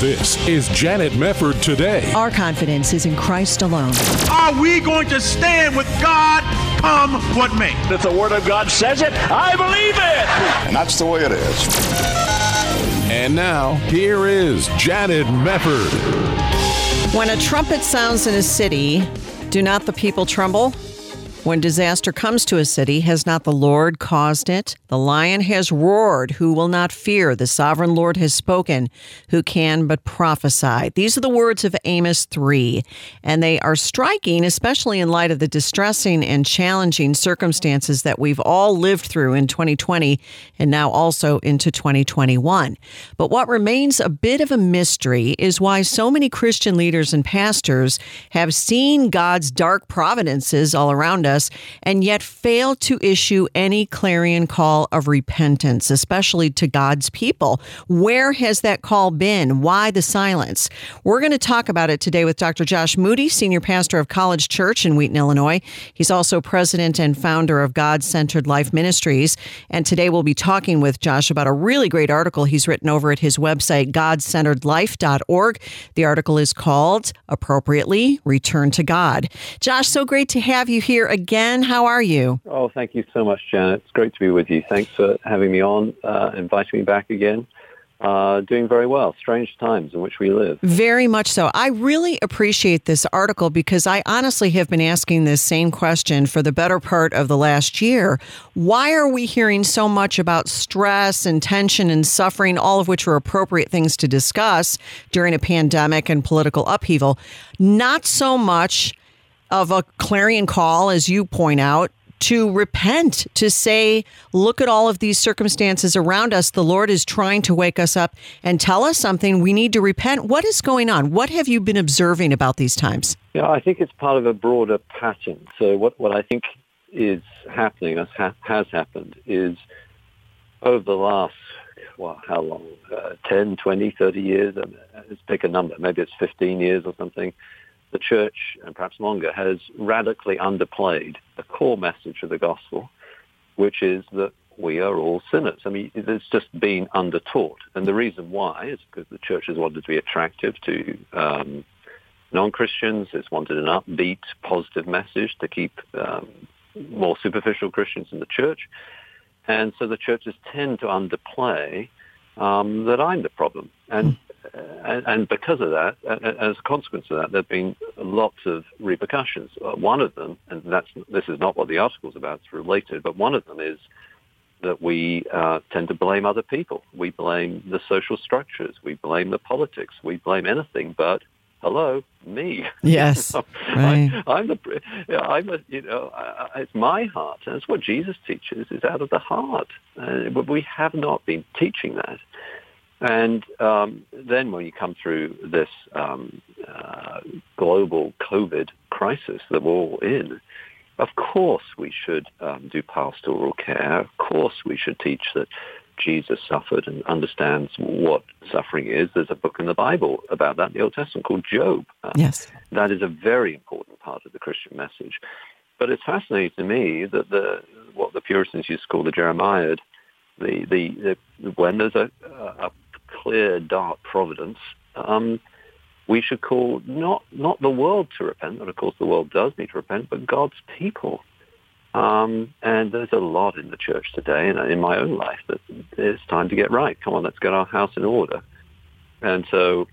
This is Janet Mefford today. Our confidence is in Christ alone. Are we going to stand with God come what may? If the Word of God says it, I believe it. And that's the way it is. And now, here is Janet Mefford. When a trumpet sounds in a city, do not the people tremble? When disaster comes to a city, has not the Lord caused it? The lion has roared. Who will not fear? The sovereign Lord has spoken. Who can but prophesy? These are the words of Amos 3, and they are striking, especially in light of the distressing and challenging circumstances that we've all lived through in 2020 and now also into 2021. But what remains a bit of a mystery is why so many Christian leaders and pastors have seen God's dark providences all around us and yet fail to issue any clarion call of repentance, especially to God's people. Where has that call been? Why the silence? We're going to talk about it today with Dr. Josh Moody, senior pastor of College Church in Wheaton, Illinois. He's also president and founder of God Centered Life Ministries. And today we'll be talking with Josh about a really great article he's written over at his website, godcenteredlife.org. The article is called Appropriately Return to God. Josh, so great to have you here again. How are you? Oh, thank you so much, Janet. It's great to be with you. Thanks for having me on, uh, inviting me back again. Uh, doing very well. Strange times in which we live. Very much so. I really appreciate this article because I honestly have been asking this same question for the better part of the last year. Why are we hearing so much about stress and tension and suffering, all of which are appropriate things to discuss during a pandemic and political upheaval? Not so much of a clarion call, as you point out, to repent, to say, look at all of these circumstances around us. The Lord is trying to wake us up and tell us something. We need to repent. What is going on? What have you been observing about these times? Yeah, I think it's part of a broader pattern. So what, what I think is happening, has, has happened, is over the last, well, how long? Uh, 10, 20, 30 years? let's pick a number. Maybe it's 15 years or something the church, and perhaps longer, has radically underplayed the core message of the gospel, which is that we are all sinners. I mean, it's just been undertaught. And the reason why is because the church has wanted to be attractive to um, non-Christians. It's wanted an upbeat, positive message to keep um, more superficial Christians in the church. And so the churches tend to underplay um, that I'm the problem. And and, and, because of that, as a consequence of that, there have been lots of repercussions. Uh, one of them, and that's this is not what the article is about; it's related. But one of them is that we uh, tend to blame other people. We blame the social structures. We blame the politics. We blame anything but hello, me. Yes, right. I, am the, I'm a, you know, I, it's my heart. And it's what Jesus teaches is out of the heart. Uh, but we have not been teaching that. And um, then when you come through this um, uh, global COVID crisis that we're all in, of course we should um, do pastoral care. Of course we should teach that Jesus suffered and understands what suffering is. There's a book in the Bible about that in the Old Testament called Job. Uh, yes. That is a very important part of the Christian message. But it's fascinating to me that the what the Puritans used to call the Jeremiad, the, the, the when there's a, a clear, dark providence, um, we should call not not the world to repent, and of course the world does need to repent, but God's people. Um, and there's a lot in the church today, and in my own life, that it's time to get right. Come on, let's get our house in order. And so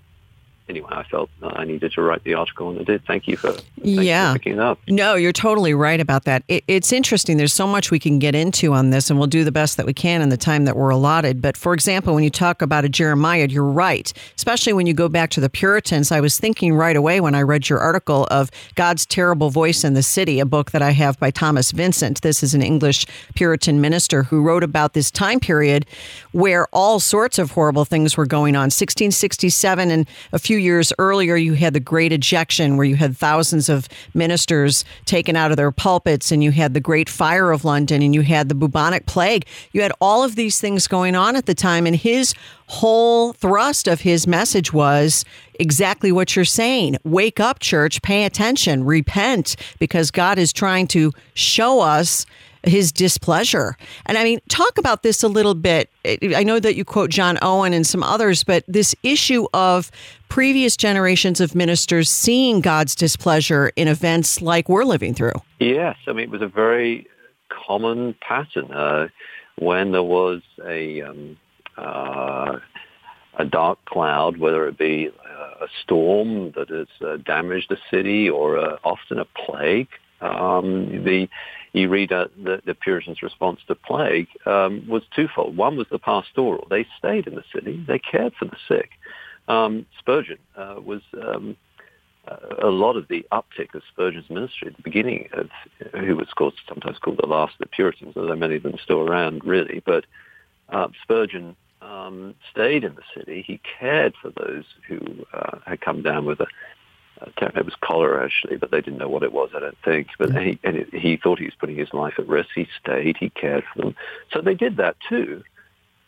anyway, I felt uh, I needed to write the article, and I did. Thank you for, yeah. for picking it up. No, you're totally right about that. It, it's interesting. There's so much we can get into on this, and we'll do the best that we can in the time that we're allotted. But for example, when you talk about a Jeremiad, you're right, especially when you go back to the Puritans. I was thinking right away when I read your article of God's Terrible Voice in the City, a book that I have by Thomas Vincent. This is an English Puritan minister who wrote about this time period where all sorts of horrible things were going on. 1667 and a few years earlier, you had the Great Ejection, where you had thousands of ministers taken out of their pulpits, and you had the Great Fire of London, and you had the bubonic plague. You had all of these things going on at the time, and his whole thrust of his message was exactly what you're saying. Wake up, church, pay attention, repent, because God is trying to show us his displeasure. And I mean, talk about this a little bit. I know that you quote John Owen and some others, but this issue of previous generations of ministers seeing God's displeasure in events like we're living through. Yes, I mean, it was a very common pattern. Uh, when there was a um, uh, a dark cloud, whether it be a storm that has uh, damaged a city or uh, often a plague, um, the you read uh, the, the, Puritans' response to plague um, was twofold. One was the pastoral; they stayed in the city, they cared for the sick. Um, Spurgeon uh, was um, a lot of the uptick of Spurgeon's ministry at the beginning of, who was called, sometimes called the last of the Puritans, although many of them are still around, really. But uh, Spurgeon um, stayed in the city. He cared for those who uh, had come down with a, it was cholera actually, but they didn't know what it was. I don't think. But he and it, he thought he was putting his life at risk. He stayed. He cared for them. So they did that too.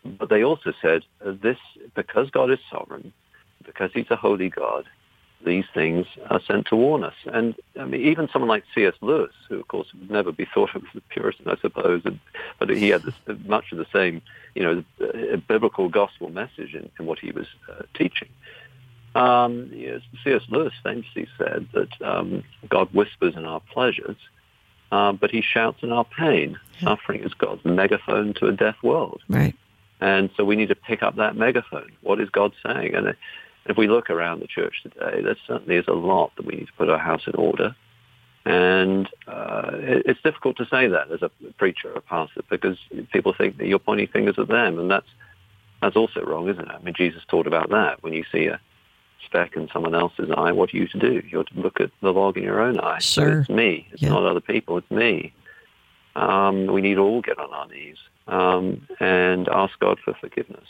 But they also said uh, this because God is sovereign, because He's a holy God. These things are sent to warn us. And I mean, even someone like C.S. Lewis, who of course would never be thought of as a Puritan, I suppose, and, but he had this, much of the same, you know, biblical gospel message in, in what he was uh, teaching. Um, yes, C.S. Lewis famously said that um, God whispers in our pleasures, uh, but he shouts in our pain. Yeah. Suffering is God's megaphone to a deaf world. Right. And so we need to pick up that megaphone. What is God saying? And if we look around the church today, there certainly is a lot that we need to put our house in order. And uh, it's difficult to say that as a preacher or a pastor because people think that you're pointing fingers at them, and that's that's also wrong, isn't it? I mean, Jesus taught about that. When you see a speck in someone else's eye, what are you to do? You're to look at the log in your own eye. Sure. So it's me. It's yeah. not other people. It's me. Um, we need to all get on our knees um, and ask God for forgiveness.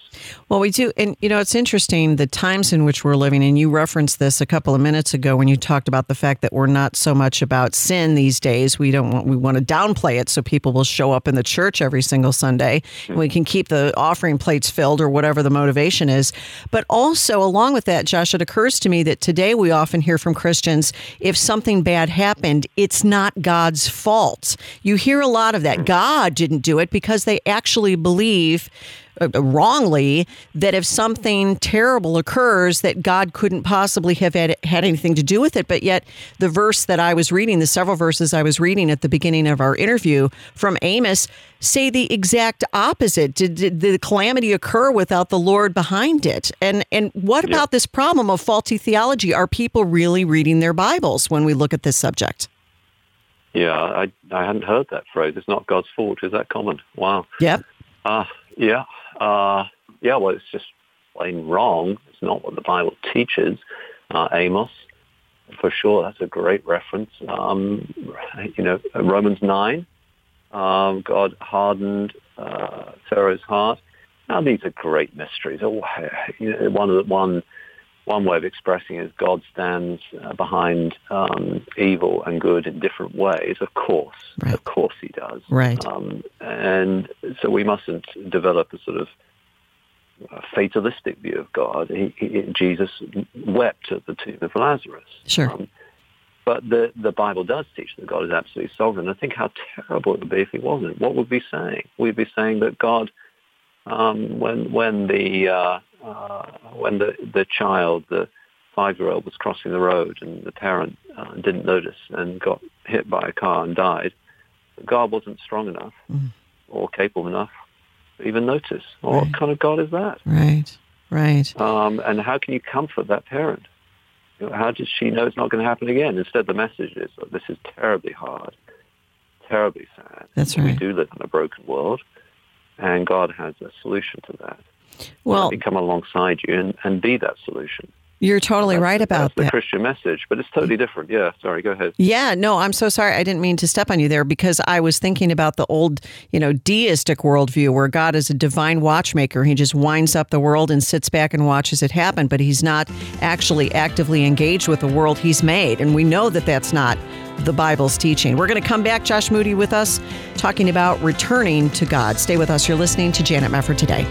Well, we do. And, you know, it's interesting the times in which we're living. And you referenced this a couple of minutes ago when you talked about the fact that we're not so much about sin these days. We don't want, we want to downplay it so people will show up in the church every single Sunday. Mm-hmm. We can keep the offering plates filled or whatever the motivation is. But also, along with that, Josh, it occurs to me that today we often hear from Christians if something bad happened, it's not God's fault. You hear a lot of that. Mm-hmm. God didn't do it because they actually believe uh, wrongly that if something terrible occurs that God couldn't possibly have had, had anything to do with it. But yet the verse that I was reading the several verses I was reading at the beginning of our interview from Amos say the exact opposite. Did, did the calamity occur without the Lord behind it? And and what about this problem of faulty theology? Are people really reading their bibles when we look at this subject yeah, I I hadn't heard that phrase. It's not God's fault. Is that common? Wow. Yep. Uh, yeah. Uh, yeah. Well, it's just plain wrong. It's not what the Bible teaches. Uh, Amos, for sure. That's a great reference. Um, you know, Romans nine. Um, God hardened uh, Pharaoh's heart. Now these are great mysteries. Oh, you know, one of the one one way of expressing it is God stands uh, behind um, evil and good in different ways. Of course, right. of course, He does. Right. Um, and so we mustn't develop a sort of fatalistic view of God. He, he, Jesus wept at the tomb of Lazarus. Sure. Um, but the, the Bible does teach that God is absolutely sovereign. I think how terrible it would be if he wasn't. What would we be saying? We'd be saying that God, um, when when the uh, uh, when the, the child, the five-year-old, was crossing the road and the parent uh, didn't notice and got hit by a car and died, God wasn't strong enough mm. or capable enough to even notice. Well, right. What kind of God is that? Right, right. Um, and how can you comfort that parent? How does she know it's not going to happen again? Instead, the message is that this is terribly hard, terribly sad. That's right. We do live in a broken world, and God has a solution to that. Well, come alongside you and, and be that solution. you're totally That's- right about that's the that. Christian message, but it's totally different. Yeah, sorry, go ahead. Yeah, no, I'm so sorry. I didn't mean to step on you there because I was thinking about the old, you know, deistic worldview where God is a divine watchmaker. He just winds up the world and sits back and watches it happen, but he's not actually actively engaged with the world he's made. And we know that that's not the Bible's teaching. We're going to come back, Josh Moody, with us, talking about returning to God. Stay with us. You're listening to Janet Mefford today.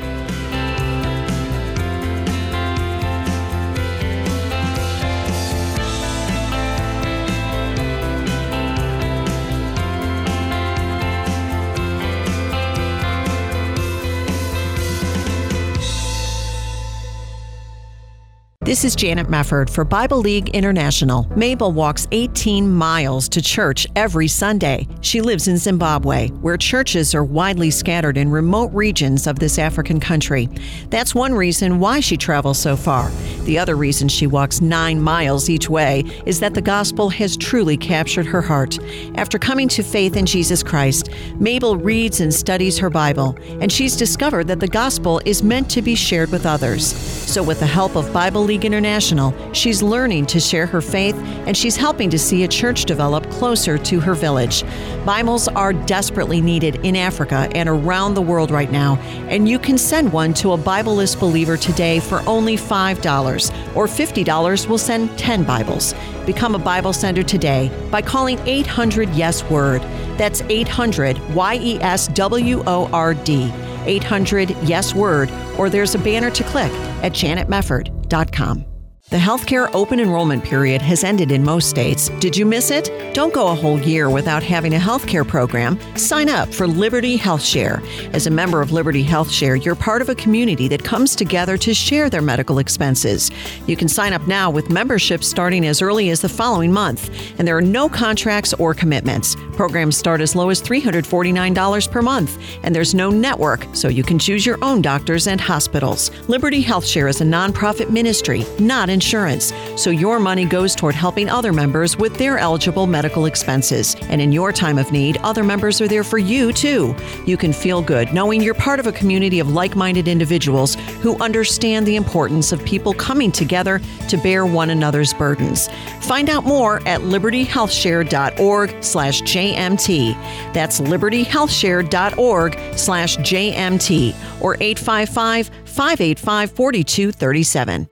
This is Janet Mefford for Bible League International. Mabel walks 18 miles to church every Sunday. She lives in Zimbabwe, where churches are widely scattered in remote regions of this African country. That's one reason why she travels so far. The other reason she walks nine miles each way is that the gospel has truly captured her heart. After coming to faith in Jesus Christ, Mabel reads and studies her Bible, and she's discovered that the gospel is meant to be shared with others. So, with the help of Bible League International, she's learning to share her faith and she's helping to see a church develop closer to her village. Bibles are desperately needed in Africa and around the world right now, and you can send one to a Bibleless believer today for only $5, or $50 will send 10 Bibles. Become a Bible sender today by calling 800 Yes Word. That's 800 Y E S W O R D. 800 Yes Word, or there's a banner to click at janetmefford.com. The healthcare open enrollment period has ended in most states. Did you miss it? Don't go a whole year without having a healthcare program. Sign up for Liberty Health Share. As a member of Liberty Health Share, you're part of a community that comes together to share their medical expenses. You can sign up now with membership starting as early as the following month, and there are no contracts or commitments. Programs start as low as $349 per month, and there's no network, so you can choose your own doctors and hospitals. Liberty Health Share is a nonprofit ministry, not insurance, so your money goes toward helping other members with their eligible medical expenses. And in your time of need, other members are there for you too. You can feel good knowing you're part of a community of like-minded individuals who understand the importance of people coming together to bear one another's burdens. Find out more at libertyhealthshare.org slash JMT. That's libertyhealthshare.org slash JMT or 855-585-4237.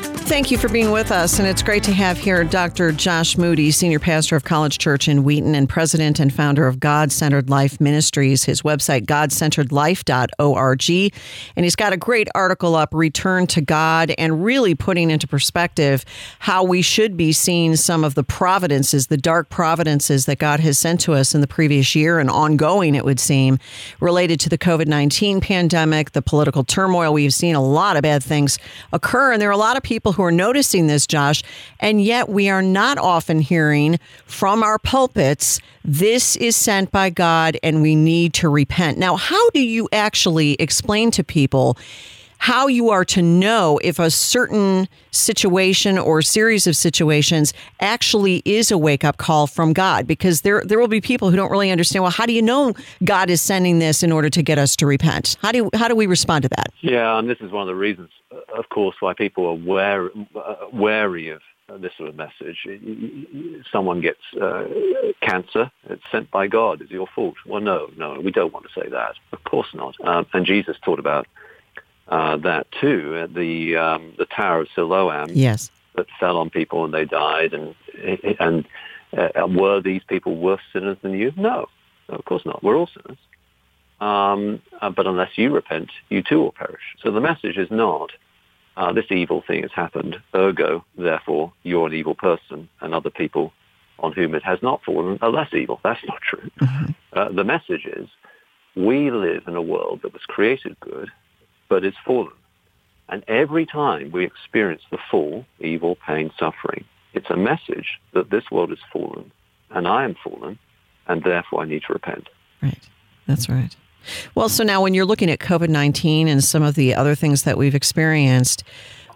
Thank you for being with us, and it's great to have here Dr. Josh Moody, Senior Pastor of College Church in Wheaton and President and founder of God Centered Life Ministries. His website, godcenteredlife.org. And he's got a great article up, Return to God, and really putting into perspective how we should be seeing some of the providences, the dark providences that God has sent to us in the previous year and ongoing, it would seem, related to the COVID 19 pandemic, the political turmoil. We've seen a lot of bad things occur, and there are a lot of people who are noticing this, Josh, and yet we are not often hearing from our pulpits, this is sent by God and we need to repent. Now, how do you actually explain to people? How you are to know if a certain situation or series of situations actually is a wake up call from God, because there there will be people who don't really understand. Well, how do you know God is sending this in order to get us to repent? How do how do we respond to that? Yeah, and this is one of the reasons, of course, why people are wary, wary of this sort of message. Someone gets uh, cancer, it's sent by God. Is it your fault? Well, no, no, we don't want to say that. Of course not. Um, and Jesus taught about uh, that too at the um, the Tower of Siloam Yes. that fell on people and they died. And and uh, were these people worse sinners than you? No, no, of course not. We're all sinners. Um, uh, but unless you repent, you too will perish. So the message is not uh, this evil thing has happened, ergo, therefore, you're an evil person, and other people on whom it has not fallen are less evil. That's not true. Uh, the message is we live in a world that was created good, but is fallen. And every time we experience the fall, evil, pain, suffering, it's a message that this world is fallen, and I am fallen, and therefore I need to repent. Right. That's right. Well, so now when you're looking at COVID 19 and some of the other things that we've experienced,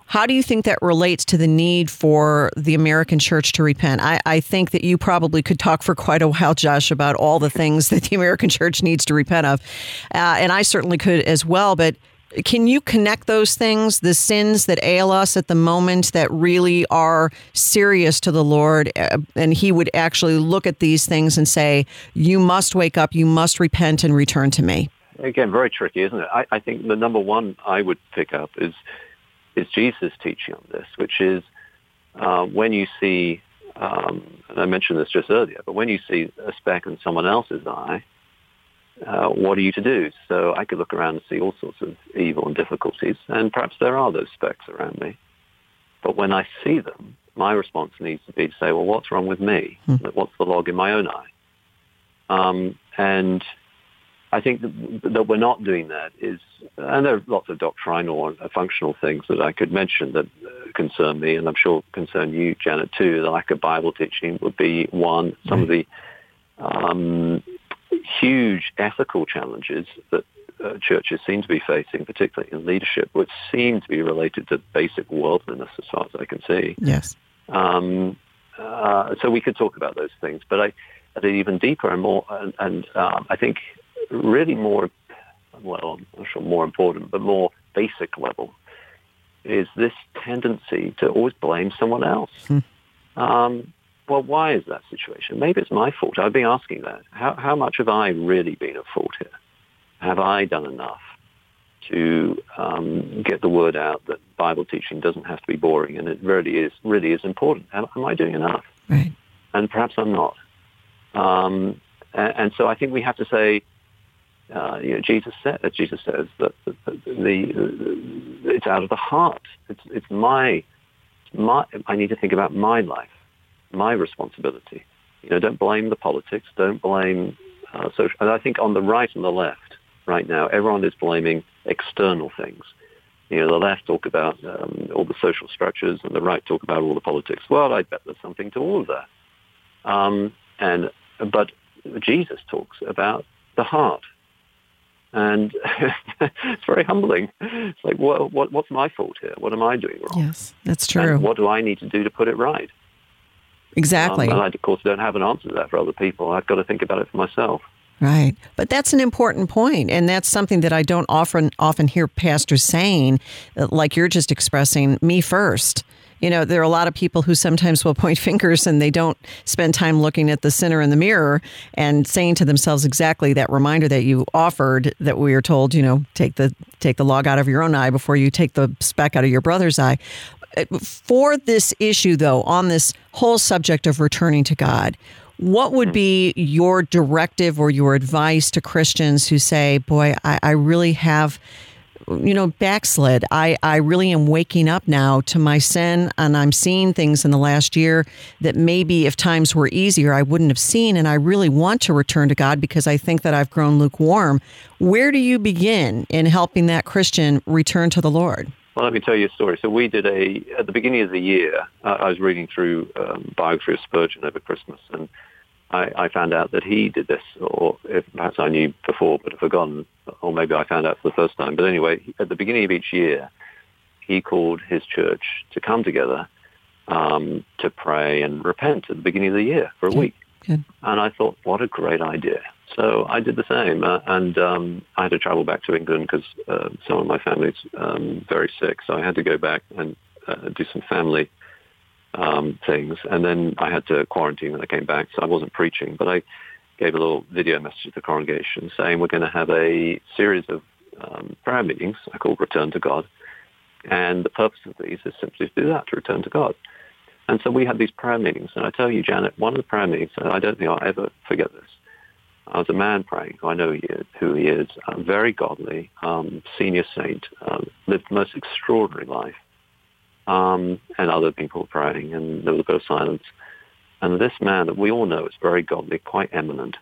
how do you think that relates to the need for the American church to repent? I, I, think that you probably could talk for quite a while, Josh, about all the things that the American church needs to repent of. Uh, and I certainly could as well. But can you connect those things, the sins that ail us at the moment that really are serious to the Lord? Uh, and He would actually look at these things and say, You must wake up, you must repent and return to me. Again, very tricky, isn't it? I, I think the number one I would pick up is is Jesus' teaching on this, which is uh, when you see, um, and I mentioned this just earlier, but when you see a speck in someone else's eye, uh, what are you to do? So I could look around and see all sorts of evil and difficulties, and perhaps there are those specks around me. But when I see them, my response needs to be to say, well, what's wrong with me? Hmm. What's the log in my own eye? Um, and I think that, that, we're not doing that is, and there are lots of doctrinal or functional things that I could mention that uh, concern me, and I'm sure concern you, Janet, too. The lack of Bible teaching would be one. Some of the um, huge ethical challenges that uh, churches seem to be facing, particularly in leadership, which seem to be related to basic worldliness, as far as I can see. Yes. Um, uh, so we could talk about those things, but I, at an even deeper and more, and, and um, I think really more, well, I'm not sure more important, but more basic level, is this tendency to always blame someone else. Hmm. Um, well, why is that situation? Maybe it's my fault. I've been asking that. How, how much have I really been at fault here? Have I done enough to um, get the word out that Bible teaching doesn't have to be boring and it really is really is important? Am, am I doing enough? Right. And perhaps I'm not. Um, and, and, so I think we have to say, uh, you know, Jesus said, Jesus says that the, the, the, it's out of the heart. It's, it's my, my, I need to think about my life my responsibility. You know, don't blame the politics. Don't blame uh, social. And I think on the right and the left right now, everyone is blaming external things. You know, the left talk about um, all the social structures, and the right talk about all the politics. Well, I bet there's something to all of that. Um, and but Jesus talks about the heart, and it's very humbling. It's like, what, what, what's my fault here? What am I doing wrong? Yes, that's true. And what do I need to do to put it right? Exactly. Um, and I, of course, don't have an answer to that for other people. I've got to think about it for myself. Right. But that's an important point, and that's something that I don't often often hear pastors saying, like you're just expressing me first. You know, there are a lot of people who sometimes will point fingers and they don't spend time looking at the sinner in the mirror and saying to themselves exactly that reminder that you offered that we are told, you know, take the take the log out of your own eye before you take the speck out of your brother's eye. For this issue, though, on this whole subject of returning to God, what would be your directive or your advice to Christians who say, Boy, I, I really have you know, backslid. I, I really am waking up now to my sin and I'm seeing things in the last year that maybe if times were easier, I wouldn't have seen. And I really want to return to God because I think that I've grown lukewarm. Where do you begin in helping that Christian return to the Lord? Well, let me tell you a story. So we did a at the beginning of the year. Uh, I was reading through um, biography of Spurgeon over Christmas, and I, I found out that he did this, or if, perhaps I knew before but had forgotten, or maybe I found out for the first time. But anyway, at the beginning of each year, he called his church to come together um, to pray and repent at the beginning of the year for a week. Good. And I thought, what a great idea. So I did the same, uh, and um, I had to travel back to England because uh, some of my family's um, very sick, so I had to go back and uh, do some family um, things, and then I had to quarantine when I came back, so I wasn't preaching, but I gave a little video message to the congregation saying we're going to have a series of um, prayer meetings I call Return to God, and the purpose of these is simply to do that, to return to God. And so we had these prayer meetings, and I tell you, Janet, one of the prayer meetings, and I don't think I'll ever forget this, I was a man praying, I know he is, who he is, um, very godly, um, senior saint, um, lived the most extraordinary life. Um, and other people praying, and there was a bit of silence. And this man that we all know is very godly, quite eminent,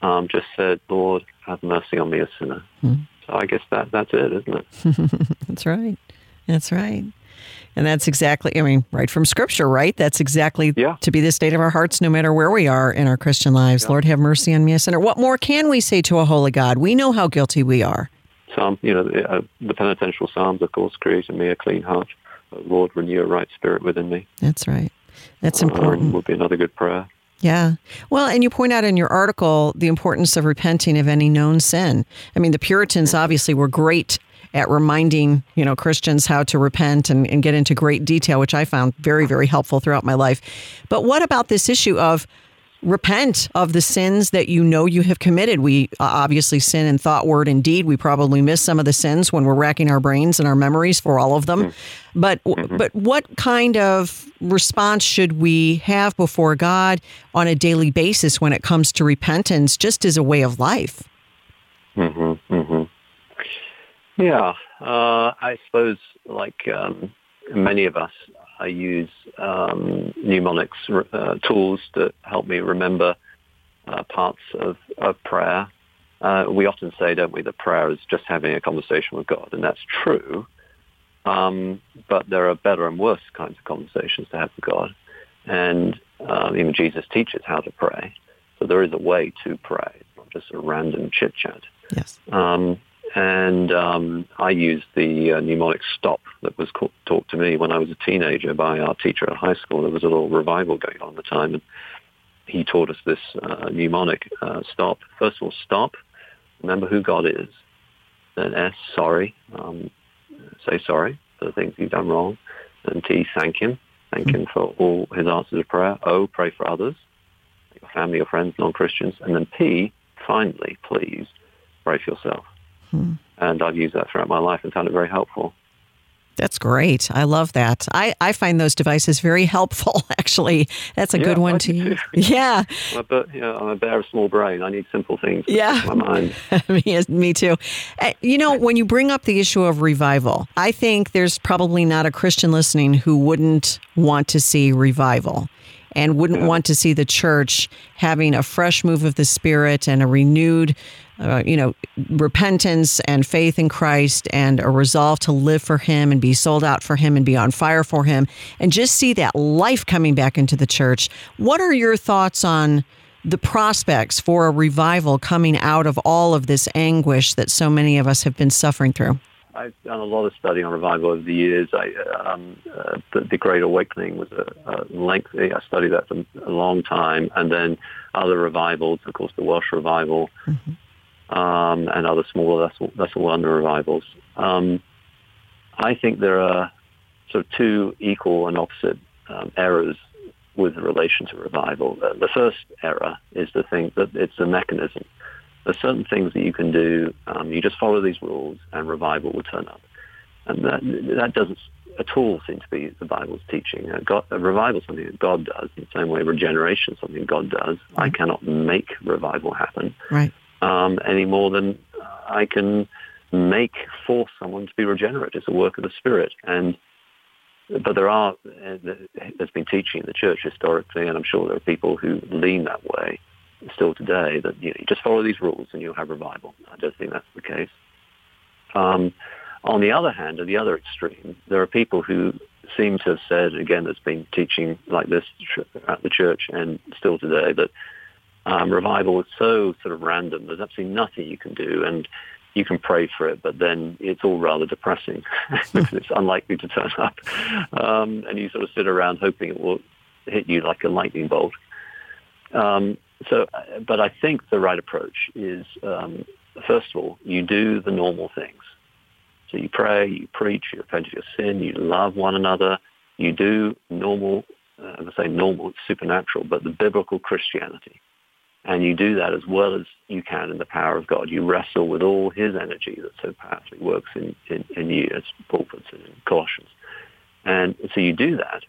um, just said, Lord, have mercy on me, a sinner. Mm. So I guess that that's it, isn't it? that's right. That's right. And that's exactly, I mean, right from scripture, right? That's exactly Yeah. to be the state of our hearts no matter where we are in our Christian lives. Lord, have mercy on me, a sinner. What more can we say to a holy God? We know how guilty we are. Psalm, you know, the, uh, the penitential psalms, of course, create in me a clean heart. Uh, Lord, renew a right spirit within me. That's right. That's Um, important. would be another good prayer. Yeah. Well, and you point out in your article the importance of repenting of any known sin. I mean, the Puritans obviously were great at reminding, you know, Christians how to repent and, and get into great detail, which I found very, very helpful throughout my life. But what about this issue of repent of the sins that you know you have committed? We uh, obviously sin in thought, word, and deed. We probably miss some of the sins when we're racking our brains and our memories for all of them. But but what kind of response should we have before God on a daily basis when it comes to repentance, just as a way of life? Yeah, uh, I suppose like um, many of us, I use um, mnemonics uh, tools to help me remember uh, parts of, of prayer. Uh, we often say, don't we, that prayer is just having a conversation with God, and that's true. Um, but there are better and worse kinds of conversations to have with God, and um, even Jesus teaches how to pray. So there is a way to pray, not just a random chit chat. Yes. Um, and um, I used the uh, mnemonic stop that was co- taught to me when I was a teenager by our teacher at high school. There was a little revival going on at the time, and he taught us this uh, mnemonic uh, stop. First of all, stop. Remember who God is. Then S, sorry. Um, say sorry for the things you've done wrong. And T, thank him. Thank him for all his answers to prayer. O, pray for others, your family, your friends, non-Christians. And then P, finally, please, pray for yourself. And I've used that throughout my life and found it very helpful. That's great. I love that. I, I find those devices very helpful, actually. That's a Yeah, good one to use. Yeah. But you know, I'm a bear of small brain. I need simple things. Yeah. My mind. me, me too. Uh, You know, when you bring up the issue of revival, I think there's probably not a Christian listening who wouldn't want to see revival and wouldn't want to see the church having a fresh move of the Spirit and a renewed, uh, you know, repentance and faith in Christ and a resolve to live for Him and be sold out for Him and be on fire for Him and just see that life coming back into the church. What are your thoughts on? the prospects for a revival coming out of all of this anguish that so many of us have been suffering through. I've done a lot of study on revival over the years. I, um, uh, the, the Great Awakening was a, a lengthy. I studied that for a long time, and then other revivals, of course, the Welsh revival, um, and other smaller vessel, vessel wonder revivals. Um, I think there are sort of two equal and opposite um, errors with relation to revival. Uh, the first error is to think that it's a mechanism. There's certain things that you can do. Um, you just follow these rules, and revival will turn up. And that that doesn't at all seem to be the Bible's teaching. Uh, God, uh, revival is something that God does. In the same way, regeneration is something God does. I cannot make revival happen Right. Um, any more than I can make force someone to be regenerate. It's a work of the Spirit, and but there are uh, there's been teaching in the church historically, and I'm sure there are people who lean that way still today. That you, know, you just follow these rules and you'll have revival. I don't think that's the case. Um, on the other hand, at the other extreme, there are people who seem to have said, again, there's been teaching like this at the church and still today, that um, revival is so sort of random. There's absolutely nothing you can do, and you can pray for it, but then it's all rather depressing because it's unlikely to turn up, um, and you sort of sit around hoping it will hit you like a lightning bolt. Um, so, but I think the right approach is, um, first of all, you do the normal things. So you pray, you preach, you repent of your sin, you love one another, you do normal, uh, I say normal, supernatural, but the biblical Christianity. And you do that as well as you can in the power of God. You wrestle with all his energy that so powerfully works in, in, in you, as Paul puts it in Colossians. And so you do that.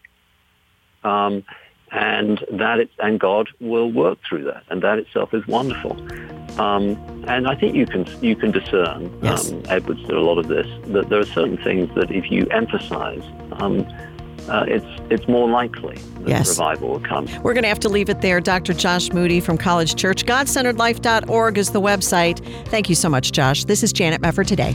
Um, and that it, and God will work through that, and that itself is wonderful. Um, and I think you can you can discern, Yes. um, Edwards did a lot of this, that there are certain things that if you emphasize, um, uh, it's it's more likely that Yes. revival will come. We're going to have to leave it there. Dr. Josh Moody from College Church. GodCenteredLife.org is the website. Thank you so much, Josh. This is Janet Mefford today.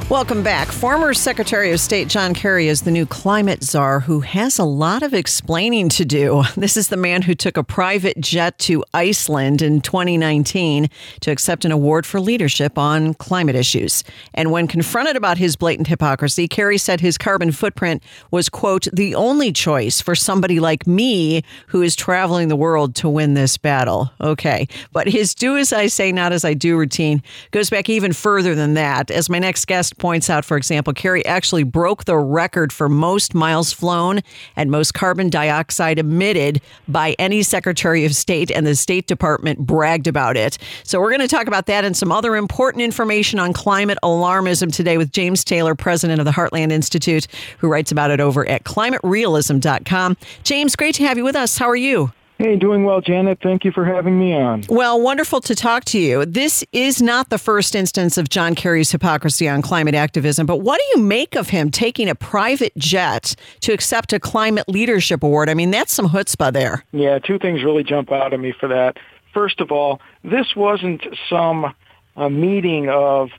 Welcome back. Former Secretary of State John Kerry is the new climate czar who has a lot of explaining to do. This is the man who took a private jet to Iceland in 2019 to accept an award for leadership on climate issues. And when confronted about his blatant hypocrisy, Kerry said his carbon footprint was, quote, the only choice for somebody like me who is traveling the world to win this battle. Okay. But his do as I say, not as I do routine goes back even further than that. As my next guest points out, for example, Kerry actually broke the record for most miles flown and most carbon dioxide emitted by any Secretary of State, and the State Department bragged about it. So, we're going to talk about that and some other important information on climate alarmism today with James Taylor, president of the Heartland Institute, who writes about it over at climaterealism.com. James, great to have you with us. How are you? Hey, doing well, Janet. Thank you for having me on. Well, wonderful to talk to you. This is not the first instance of John Kerry's hypocrisy on climate activism, but what do you make of him taking a private jet to accept a climate leadership award? I mean, that's some chutzpah there. Yeah, two things really jump out at me for that. First of all, this wasn't some uh, meeting of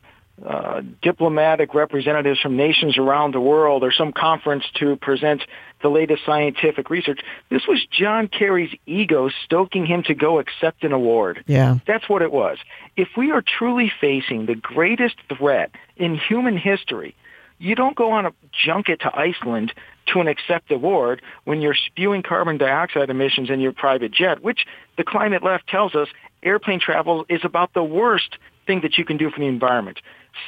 uh, diplomatic representatives from nations around the world or some conference to present the latest scientific research. This was John Kerry's ego stoking him to go accept an award. Yeah. That's what it was. If we are truly facing the greatest threat in human history, you don't go on a junket to Iceland to an accept award when you're spewing carbon dioxide emissions in your private jet, which the climate left tells us airplane travel is about the worst thing that you can do for the environment.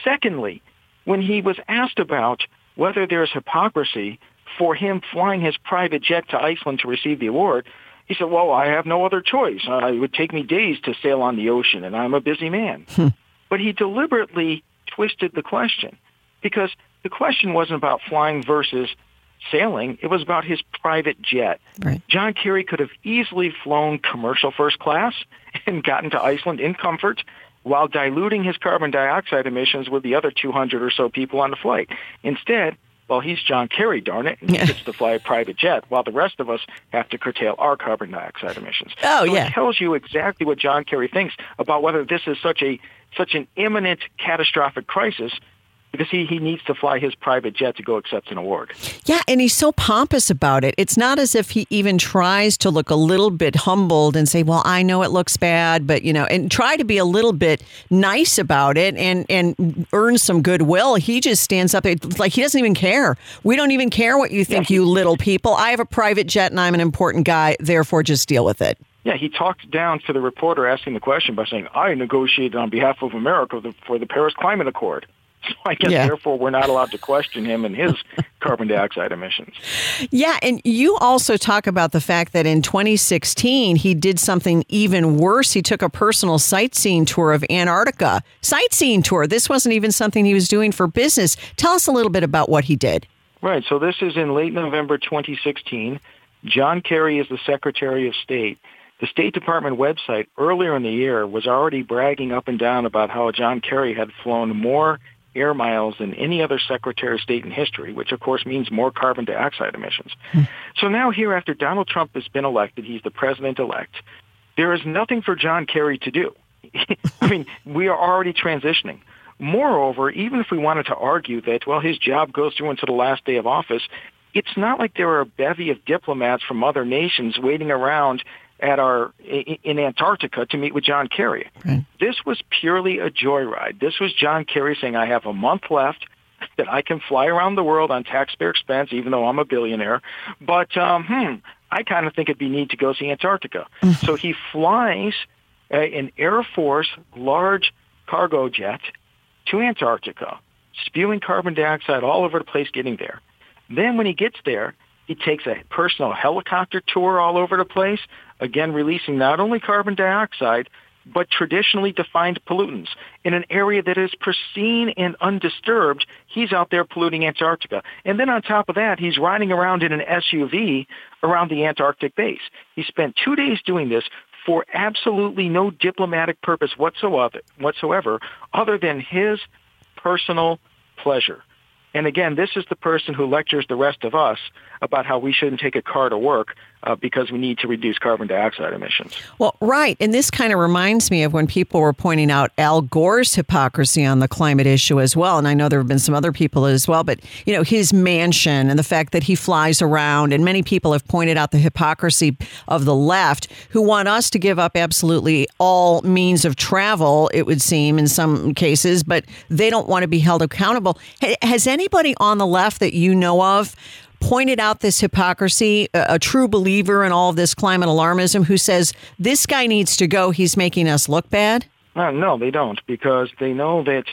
Secondly, when he was asked about whether there's hypocrisy for him flying his private jet to Iceland to receive the award, he said, well, I have no other choice. Uh, it would take me days to sail on the ocean, and I'm a busy man. Hmm. But he deliberately twisted the question because the question wasn't about flying versus sailing. It was about his private jet. Right. John Kerry could have easily flown commercial first class and gotten to Iceland in comfort while diluting his carbon dioxide emissions with the other 200 or so people on the flight. Instead, well, he's John Kerry, darn it, and he gets to fly a private jet, while the rest of us have to curtail our carbon dioxide emissions. Oh, so yeah. It tells you exactly what John Kerry thinks about whether this is such a such an imminent catastrophic crisis because he, he needs to fly his private jet to go accept an award. Yeah, and he's so pompous about it. It's not as if he even tries to look a little bit humbled and say, "Well, I know it looks bad, but you know," and try to be a little bit nice about it and and earn some goodwill. He just stands up it's like he doesn't even care. We don't even care what you think, you little people. I have a private jet and I'm an important guy, therefore just deal with it. Yeah, he talked down to the reporter asking the question by saying, "I negotiated on behalf of America for the Paris Climate Accord." So I guess Yeah. therefore we're not allowed to question him and his carbon dioxide emissions. Yeah, and you also talk about the fact that in 2016 he did something even worse. He took a personal sightseeing tour of Antarctica. Sightseeing tour. This wasn't even something he was doing for business. Tell us a little bit about what he did. Right. So this is in late November 2016. John Kerry is the Secretary of State. The State Department website earlier in the year was already bragging up and down about how John Kerry had flown more air miles than any other Secretary of State in history, which of course means more carbon dioxide emissions. Hmm. So now here after Donald Trump has been elected, he's the president-elect, there is nothing for John Kerry to do. I mean, we are already transitioning. Moreover, even if we wanted to argue that, well, his job goes through until the last day of office, it's not like there are a bevy of diplomats from other nations waiting around at our in Antarctica to meet with John Kerry. This was purely a joyride. This was John Kerry saying, "I have a month left." That I can fly around the world on taxpayer expense, even though I'm a billionaire. But um, hmm, I kind of think it'd be neat to go see Antarctica. so he flies uh, an Air Force large cargo jet to Antarctica, spewing carbon dioxide all over the place getting there. Then when he gets there, he takes a personal helicopter tour all over the place, again releasing not only carbon dioxide, but traditionally defined pollutants. In an area that is pristine and undisturbed, he's out there polluting Antarctica. And then on top of that, he's riding around in an SUV around the Antarctic base. He spent two days doing this for absolutely no diplomatic purpose whatsoever, whatsoever other than his personal pleasure. And again, this is the person who lectures the rest of us about how we shouldn't take a car to work uh, because we need to reduce carbon dioxide emissions. Well, right. And this kind of reminds me of when people were pointing out Al Gore's hypocrisy on the climate issue as well. And I know there have been some other people as well, but, you know, his mansion and the fact that he flies around. And many people have pointed out the hypocrisy of the left who want us to give up absolutely all means of travel, it would seem, in some cases, but they don't want to be held accountable. Has anybody on the left that you know of pointed out this hypocrisy, a, a, true believer in all of this climate alarmism who says this guy needs to go, he's making us look bad? Uh, no, they don't, because they know that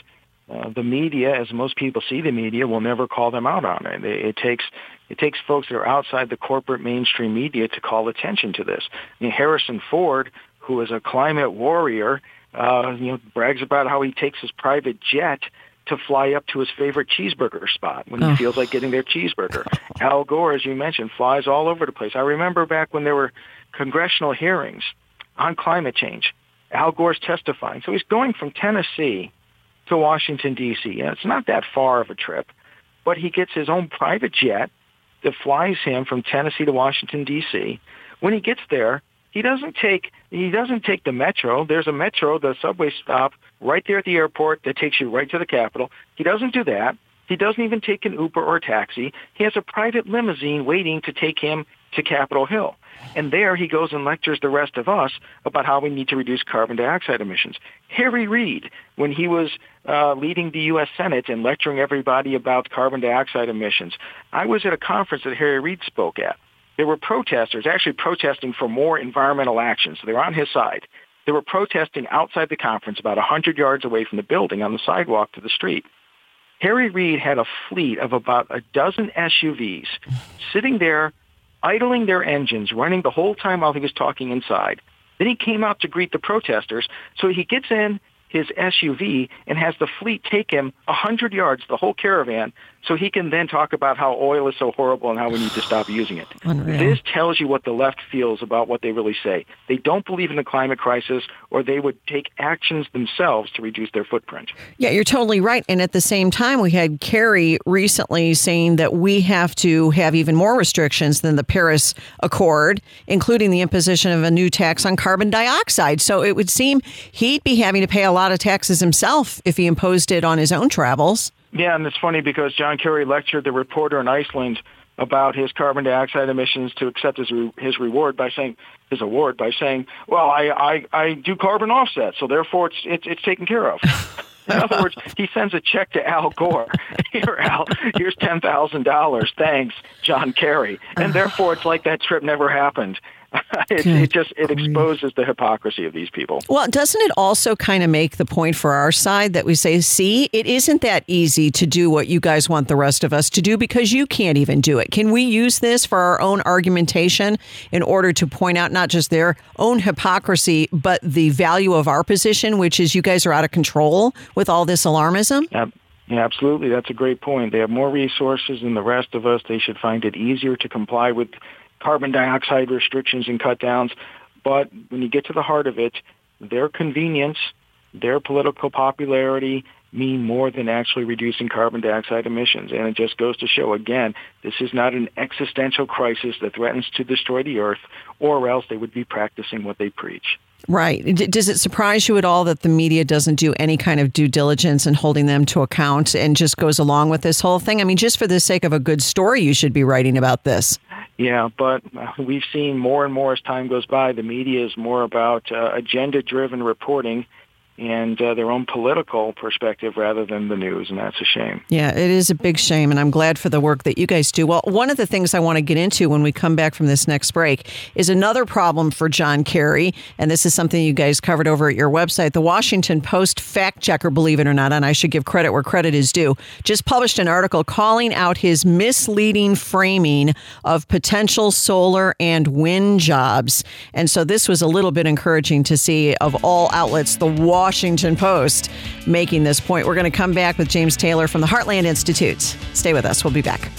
uh, the media, as most people see the media, will never call them out on it. It, it takes it takes folks that are outside the corporate mainstream media to call attention to this. Harrison Ford, who is a climate warrior, uh, you know, brags about how he takes his private jet to fly up to his favorite cheeseburger spot when he oh. feels like getting their cheeseburger. Al Gore, as you mentioned, flies all over the place. I remember back when there were congressional hearings on climate change. Al Gore's testifying. So he's going from Tennessee to Washington, D.C. And it's not that far of a trip, but he gets his own private jet that flies him from Tennessee to Washington, D.C. When he gets there, he doesn't take he doesn't take the metro. There's a metro, the subway stop right there at the airport that takes you right to the Capitol. He doesn't do that. He doesn't even take an Uber or a taxi. He has a private limousine waiting to take him to Capitol Hill. And there he goes and lectures the rest of us about how we need to reduce carbon dioxide emissions. Harry Reid, when he was uh, leading the U.S. Senate and lecturing everybody about carbon dioxide emissions, I was at a conference that Harry Reid spoke at there were protesters actually protesting for more environmental action. So they were on his side. They were protesting outside the conference about 100 yards away from the building on the sidewalk to the street. Harry Reid had a fleet of about a dozen SUVs sitting there, idling their engines, running the whole time while he was talking inside. Then he came out to greet the protesters. So he gets in his SUV and has the fleet take him 100 yards, the whole caravan, so he can then talk about how oil is so horrible and how we need to stop using it. Unreal. This tells you what the left feels about what they really say. They don't believe in the climate crisis or they would take actions themselves to reduce their footprint. Yeah, you're totally right. And at the same time, we had Kerry recently saying that we have to have even more restrictions than the Paris Accord, including the imposition of a new tax on carbon dioxide. So it would seem he'd be having to pay a lot of taxes himself if he imposed it on his own travels. Yeah, and it's funny because John Kerry lectured the reporter in Iceland about his carbon dioxide emissions to accept his re- his reward by saying his award by saying, "Well, I I, I do carbon offset, so therefore it's it's, it's taken care of." In other words, he sends a check to Al Gore. Here, Al, here's ten thousand dollars. Thanks, John Kerry. And therefore, it's like that trip never happened. it, it, just it exposes the hypocrisy of these people. Well, doesn't it also kind of make the point for our side that we say, see, it isn't that easy to do what you guys want the rest of us to do because you can't even do it. Can we use this for our own argumentation in order to point out not just their own hypocrisy, but the value of our position, which is you guys are out of control with all this alarmism? Yeah, absolutely. That's a great point. They have more resources than the rest of us. They should find it easier to comply with carbon dioxide restrictions and cut downs. But when you get to the heart of it, their convenience, their political popularity mean more than actually reducing carbon dioxide emissions. And it just goes to show, again, this is not an existential crisis that threatens to destroy the earth, or else they would be practicing what they preach. Right. Does it surprise you at all that the media doesn't do any kind of due diligence in holding them to account and just goes along with this whole thing? I mean, just for the sake of a good story, you should be writing about this. Yeah, but we've seen more and more as time goes by, the media is more about uh, agenda-driven reporting and uh, their own political perspective rather than the news, and that's a shame. Yeah, it is a big shame, and I'm glad for the work that you guys do. Well, one of the things I want to get into when we come back from this next break is another problem for John Kerry, and this is something you guys covered over at your website. The Washington Post fact checker, believe it or not, and I should give credit where credit is due, just published an article calling out his misleading framing of potential solar and wind jobs. And so this was a little bit encouraging to see of all outlets, the Washington Post making this point. We're going to come back with James Taylor from the Heartland Institute. Stay with us. We'll be back.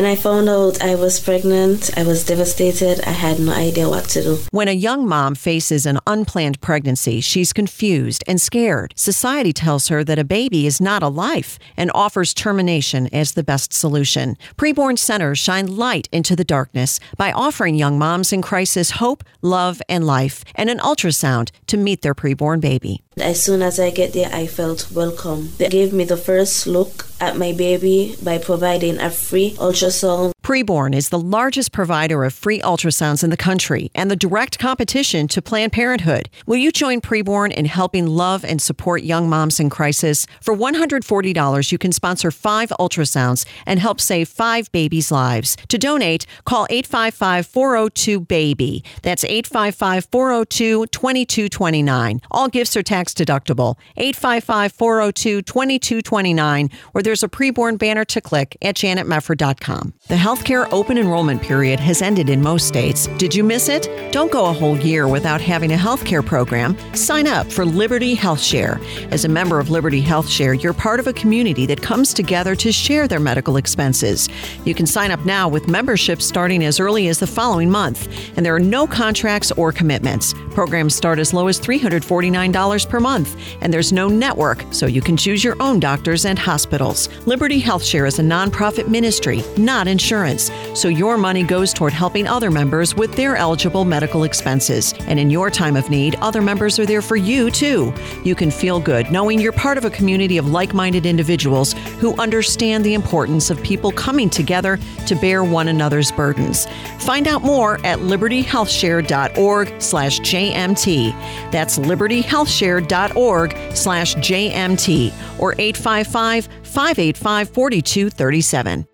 When I found out I was pregnant, I was devastated. I had no idea what to do. When a young mom faces an unplanned pregnancy, she's confused and scared. Society tells her that a baby is not a life and offers termination as the best solution. Preborn centers shine light into the darkness by offering young moms in crisis hope, love, and life, and an ultrasound to meet their preborn baby. As soon as I get there, I felt welcome. They gave me the first look at my baby by providing a free ultrasound. Preborn is the largest provider of free ultrasounds in the country and the direct competition to Planned Parenthood. Will you join Preborn in helping love and support young moms in crisis? For $140, you can sponsor five ultrasounds and help save five babies' lives. To donate, call 855 402 BABY. That's 855 402 2229. All gifts are tax deductible. 855 402 2229, or there's a preborn banner to click at janetmefford.com. The healthcare open enrollment period has ended in most states. Did you miss it? Don't go a whole year without having a healthcare program. Sign up for Liberty Health Share. As a member of Liberty Health Share, you're part of a community that comes together to share their medical expenses. You can sign up now with membership starting as early as the following month, and there are no contracts or commitments. Programs start as low as $349 per month, and there's no network, so you can choose your own doctors and hospitals. Liberty HealthShare is a nonprofit ministry, not insurance, so your money goes toward helping other members with their eligible medical expenses. And in your time of need, other members are there for you too. You can feel good knowing you're part of a community of like-minded individuals who understand the importance of people coming together to bear one another's burdens. Find out more at libertyhealthshare.org/jmt. That's libertyhealthshare.org slash JMT or 855 585 4237.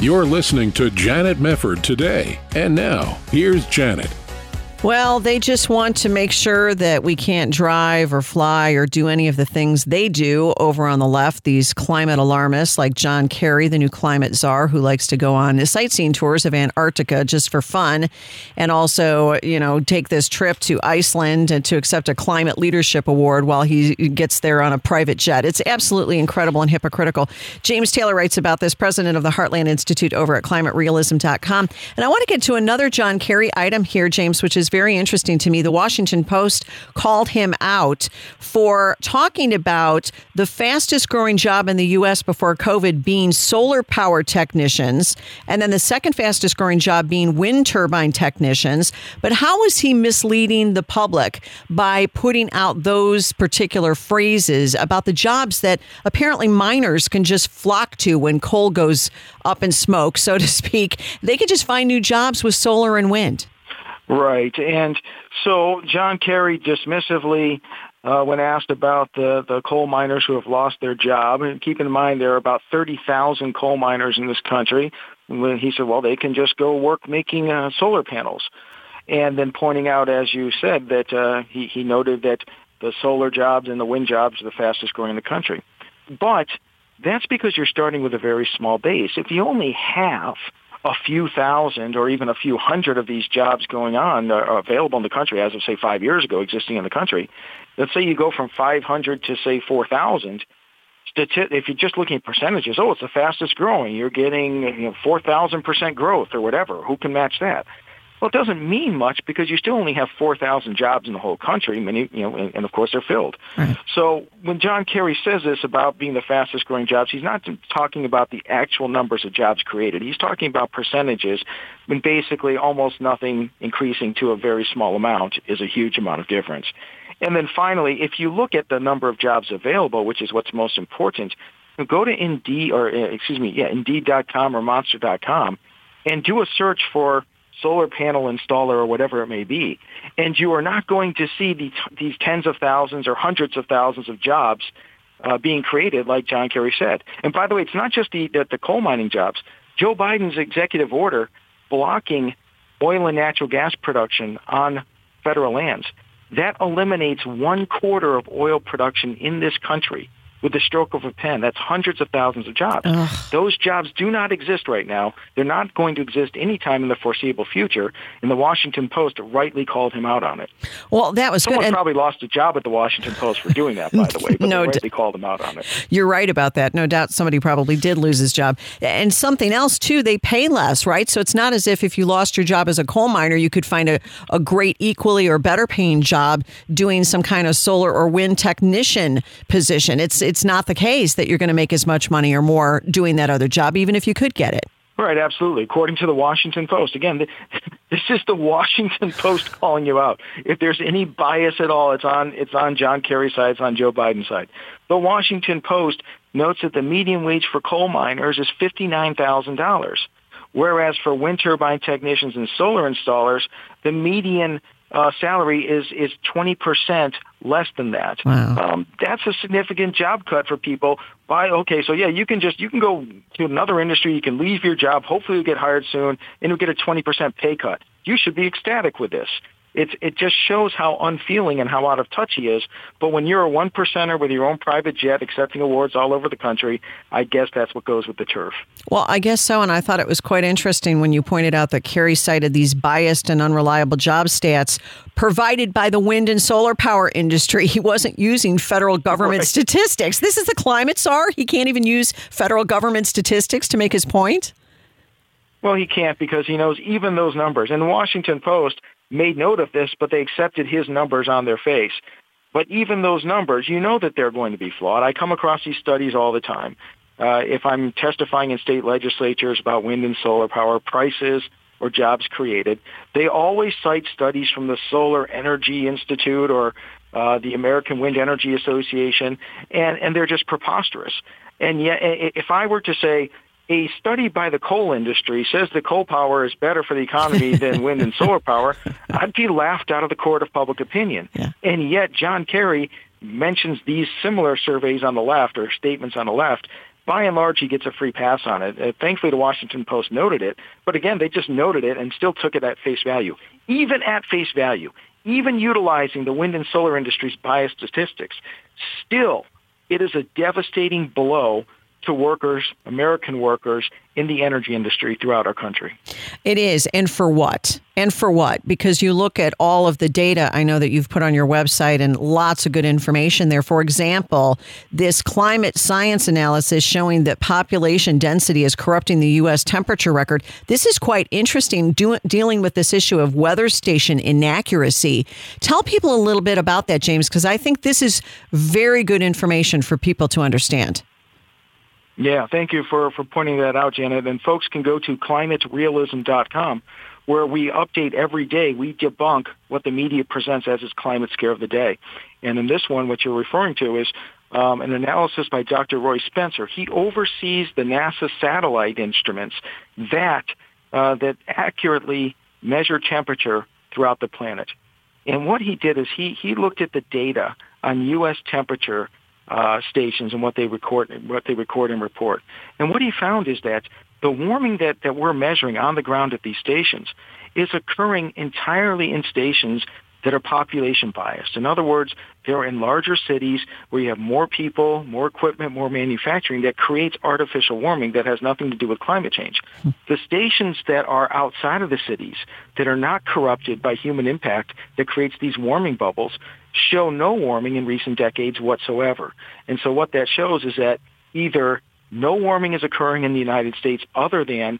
You're listening to Janet Mefford today. And now, here's Janet. Well, they just want to make sure that we can't drive or fly or do any of the things they do over on the left. These climate alarmists like John Kerry, the new climate czar, who likes to go on sightseeing tours of Antarctica just for fun, and also, you know, take this trip to Iceland and to accept a climate leadership award while he gets there on a private jet. It's absolutely incredible and hypocritical. James Taylor writes about this, president of the Heartland Institute over at climaterealism.com. And I want to get to another John Kerry item here, James, which is very interesting to me. The Washington Post called him out for talking about the fastest growing job in the U.S. before COVID being solar power technicians, and then the second fastest growing job being wind turbine technicians. But how is he misleading the public by putting out those particular phrases about the jobs that apparently miners can just flock to when coal goes up in smoke, so to speak? They could just find new jobs with solar and wind. Right. And so John Kerry dismissively, uh, when asked about the, the coal miners who have lost their job, and keep in mind there are about 30,000 coal miners in this country, when he said, well, they can just go work making uh, solar panels. And then pointing out, as you said, that uh, he, he noted that the solar jobs and the wind jobs are the fastest growing in the country. But that's because you're starting with a very small base. If you only have a few thousand or even a few hundred of these jobs going on are available in the country as of say five years ago existing in the country. Let's say you go from 500 to say 4000 if you're just looking at percentages oh it's the fastest growing. You're getting you know 4000% growth or whatever. Who can match that Well, it doesn't mean much because you still only have 4,000 jobs in the whole country, many, you know, and, and of course they're filled. Right. So when John Kerry says this about being the fastest growing jobs, he's not talking about the actual numbers of jobs created. He's talking about percentages when basically almost nothing increasing to a very small amount is a huge amount of difference. And then finally, if you look at the number of jobs available, which is what's most important, go to Indeed or uh, excuse me, yeah, Indeed.com or Monster.com and do a search for solar panel installer or whatever it may be, and you are not going to see these, these tens of thousands or hundreds of thousands of jobs uh, being created, like John Kerry said. And by the way, it's not just the, the, the coal mining jobs. Joe Biden's executive order blocking oil and natural gas production on federal lands that eliminates one quarter of oil production in this country with the stroke of a pen. That's hundreds of thousands of jobs. Ugh. Those jobs do not exist right now. They're not going to exist anytime in the foreseeable future. And the Washington Post rightly called him out on it. Well, that was Someone good. Probably lost a job at the Washington Post for doing that, by the way, but No, they d- called him out on it. you're right about that. No doubt somebody probably did lose his job. And something else, too, they pay less, right? So it's not as if if you lost your job as a coal miner, you could find a, a great, equally or better paying job doing some kind of solar or wind technician position. It's, it's not the case that you're going to make as much money or more doing that other job, even if you could get it. Right, absolutely. According to the Washington Post. Again, this is the Washington Post calling you out. If there's any bias at all, it's on it's on John Kerry's side, it's on Joe Biden's side. The Washington Post notes that the median wage for coal miners is $59,000, whereas for wind turbine technicians and solar installers, the median uh, salary is is 20% less than that. Wow. Um, that's a significant job cut for people. By okay, so yeah, you can just you can go to another industry, you can leave your job, hopefully you get hired soon, and you'll get a 20% pay cut. You should be ecstatic with this. It's, it just shows how unfeeling and how out of touch he is. But when you're a one percenter with your own private jet accepting awards all over the country, I guess that's what goes with the turf. Well, I guess so. And I thought it was quite interesting when you pointed out that Kerry cited these biased and unreliable job stats provided by the wind and solar power industry. He wasn't using federal government Right. statistics. This is the climate czar. He can't even use federal government statistics to make his point. Well, he can't because he knows even those numbers. And the Washington Post made note of this, but they accepted his numbers on their face. But even those numbers, you know that they're going to be flawed. I come across these studies all the time. Uh, if I'm testifying in state legislatures about wind and solar power prices or jobs created, they always cite studies from the Solar Energy Institute or uh, the American Wind Energy Association, and, and they're just preposterous. And yet, if I were to say, a study by the coal industry says that coal power is better for the economy than wind and solar power, I'd be laughed out of the court of public opinion. Yeah. And yet John Kerry mentions these similar surveys on the left or statements on the left. By and large, he gets a free pass on it. Uh, thankfully, the Washington Post noted it. But again, they just noted it and still took it at face value. Even at face value, even utilizing the wind and solar industry's biased statistics, still it is a devastating blow to workers, American workers in the energy industry throughout our country. It is. And for what? And for what? Because you look at all of the data I know that you've put on your website and lots of good information there. For example, this climate science analysis showing that population density is corrupting the U.S. temperature record. This is quite interesting do, dealing with this issue of weather station inaccuracy. Tell people a little bit about that, James, because I think this is very good information for people to understand. Yeah, thank you for, for pointing that out, Janet. And folks can go to climaterealism.com where we update every day. We debunk what the media presents as its climate scare of the day. And in this one, what you're referring to is um, an analysis by Dr. Roy Spencer. He oversees the NASA satellite instruments that uh, that accurately measure temperature throughout the planet. And what he did is he, he looked at the data on U.S. temperature uh, stations and what they record what they record and report. And what he found is that the warming that, that we're measuring on the ground at these stations is occurring entirely in stations that are population biased. In other words, they're in larger cities where you have more people, more equipment, more manufacturing that creates artificial warming that has nothing to do with climate change. The stations that are outside of the cities that are not corrupted by human impact that creates these warming bubbles show no warming in recent decades whatsoever. And so what that shows is that either no warming is occurring in the United States other than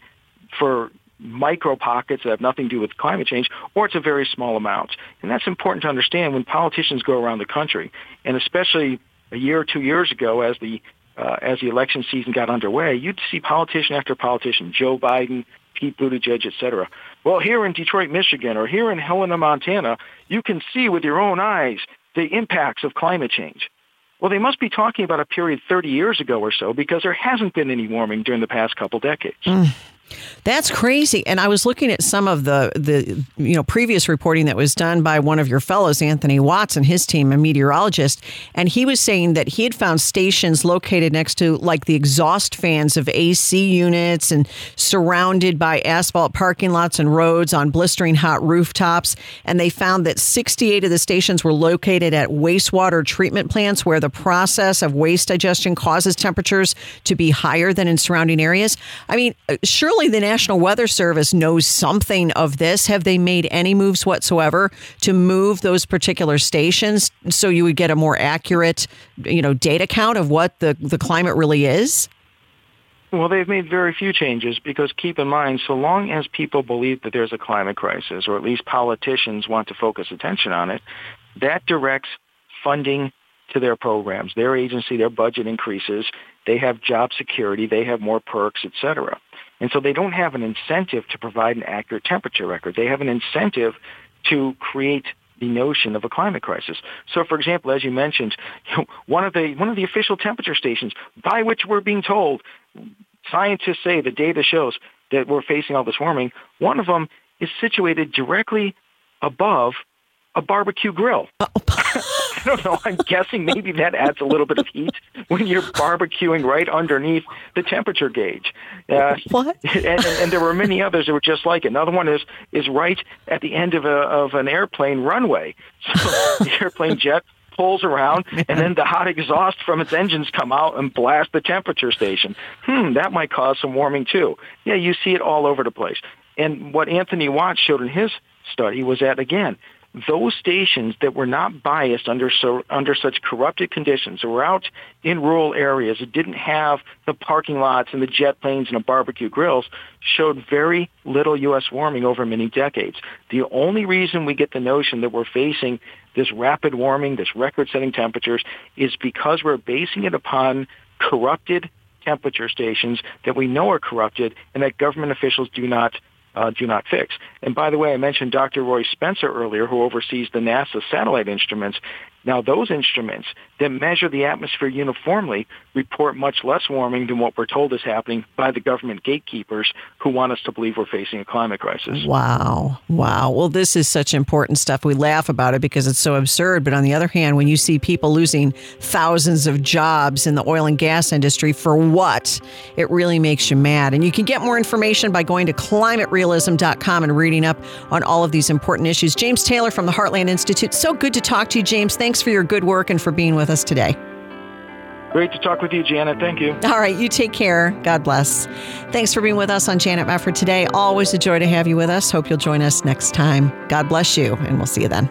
for micro pockets that have nothing to do with climate change, or it's a very small amount. And that's important to understand when politicians go around the country, and especially a year or two years ago as the uh, as the election season got underway, you'd see politician after politician, Joe Biden, Pete Buttigieg, et cetera. Well, here in Detroit, Michigan, or here in Helena, Montana, you can see with your own eyes the impacts of climate change. Well, they must be talking about a period 30 years ago or so because there hasn't been any warming during the past couple decades. Mm. That's crazy. And I was looking at some of the the you know previous reporting that was done by one of your fellows, Anthony Watts, and his team, a meteorologist, and he was saying that he had found stations located next to like the exhaust fans of AC units and surrounded by asphalt parking lots and roads on blistering hot rooftops. And they found that 68 of the stations were located at wastewater treatment plants where the process of waste digestion causes temperatures to be higher than in surrounding areas. I mean, uh, surely surely the National Weather Service knows something of this. Have they made any moves whatsoever to move those particular stations so you would get a more accurate, you know, data count of what the, the climate really is? Well, they've made very few changes because keep in mind, so long as people believe that there's a climate crisis, or at least politicians want to focus attention on it, that directs funding to their programs. Their agency, their budget increases. They have job security. They have more perks, et cetera. And so they don't have an incentive to provide an accurate temperature record. They have an incentive to create the notion of a climate crisis. So, for example, as you mentioned, one of the one of the official temperature stations by which we're being told scientists say the data shows that we're facing all this warming. One of them is situated directly above a barbecue grill. Oh, I don't know. I'm guessing maybe that adds a little bit of heat when you're barbecuing right underneath the temperature gauge. Uh, what? And, and, and, there were many others that were just like it. Another one is is right at the end of a of an airplane runway. So the airplane jet pulls around, and then the hot exhaust from its engines come out and blast the temperature station. Hmm, that might cause some warming too. Yeah, you see it all over the place. And what Anthony Watts showed in his study was that again, those stations that were not biased under so, under such corrupted conditions, that were out in rural areas, that didn't have the parking lots and the jet planes and the barbecue grills, showed very little U.S. warming over many decades. The only reason we get the notion that we're facing this rapid warming, this record-setting temperatures, is because we're basing it upon corrupted temperature stations that we know are corrupted and that government officials do not uh, do not fix. And by the way, I mentioned Dr. Roy Spencer earlier, who oversees the NASA satellite instruments. Now, those instruments that measure the atmosphere uniformly report much less warming than what we're told is happening by the government gatekeepers who want us to believe we're facing a climate crisis. Wow. Wow. Well, this is such important stuff. We laugh about it because it's so absurd. But on the other hand, when you see people losing thousands of jobs in the oil and gas industry for what, it really makes you mad. And you can get more information by going to climaterealism.com and reading up on all of these important issues. James Taylor from the Heartland Institute. So good to talk to you, James. Thanks for your good work and for being with us today. Great to talk with you, Janet. Thank you. All right. You take care. God bless. Thanks for being with us on Janet Mefford today. Always a joy to have you with us. Hope you'll join us next time. God bless you, and we'll see you then.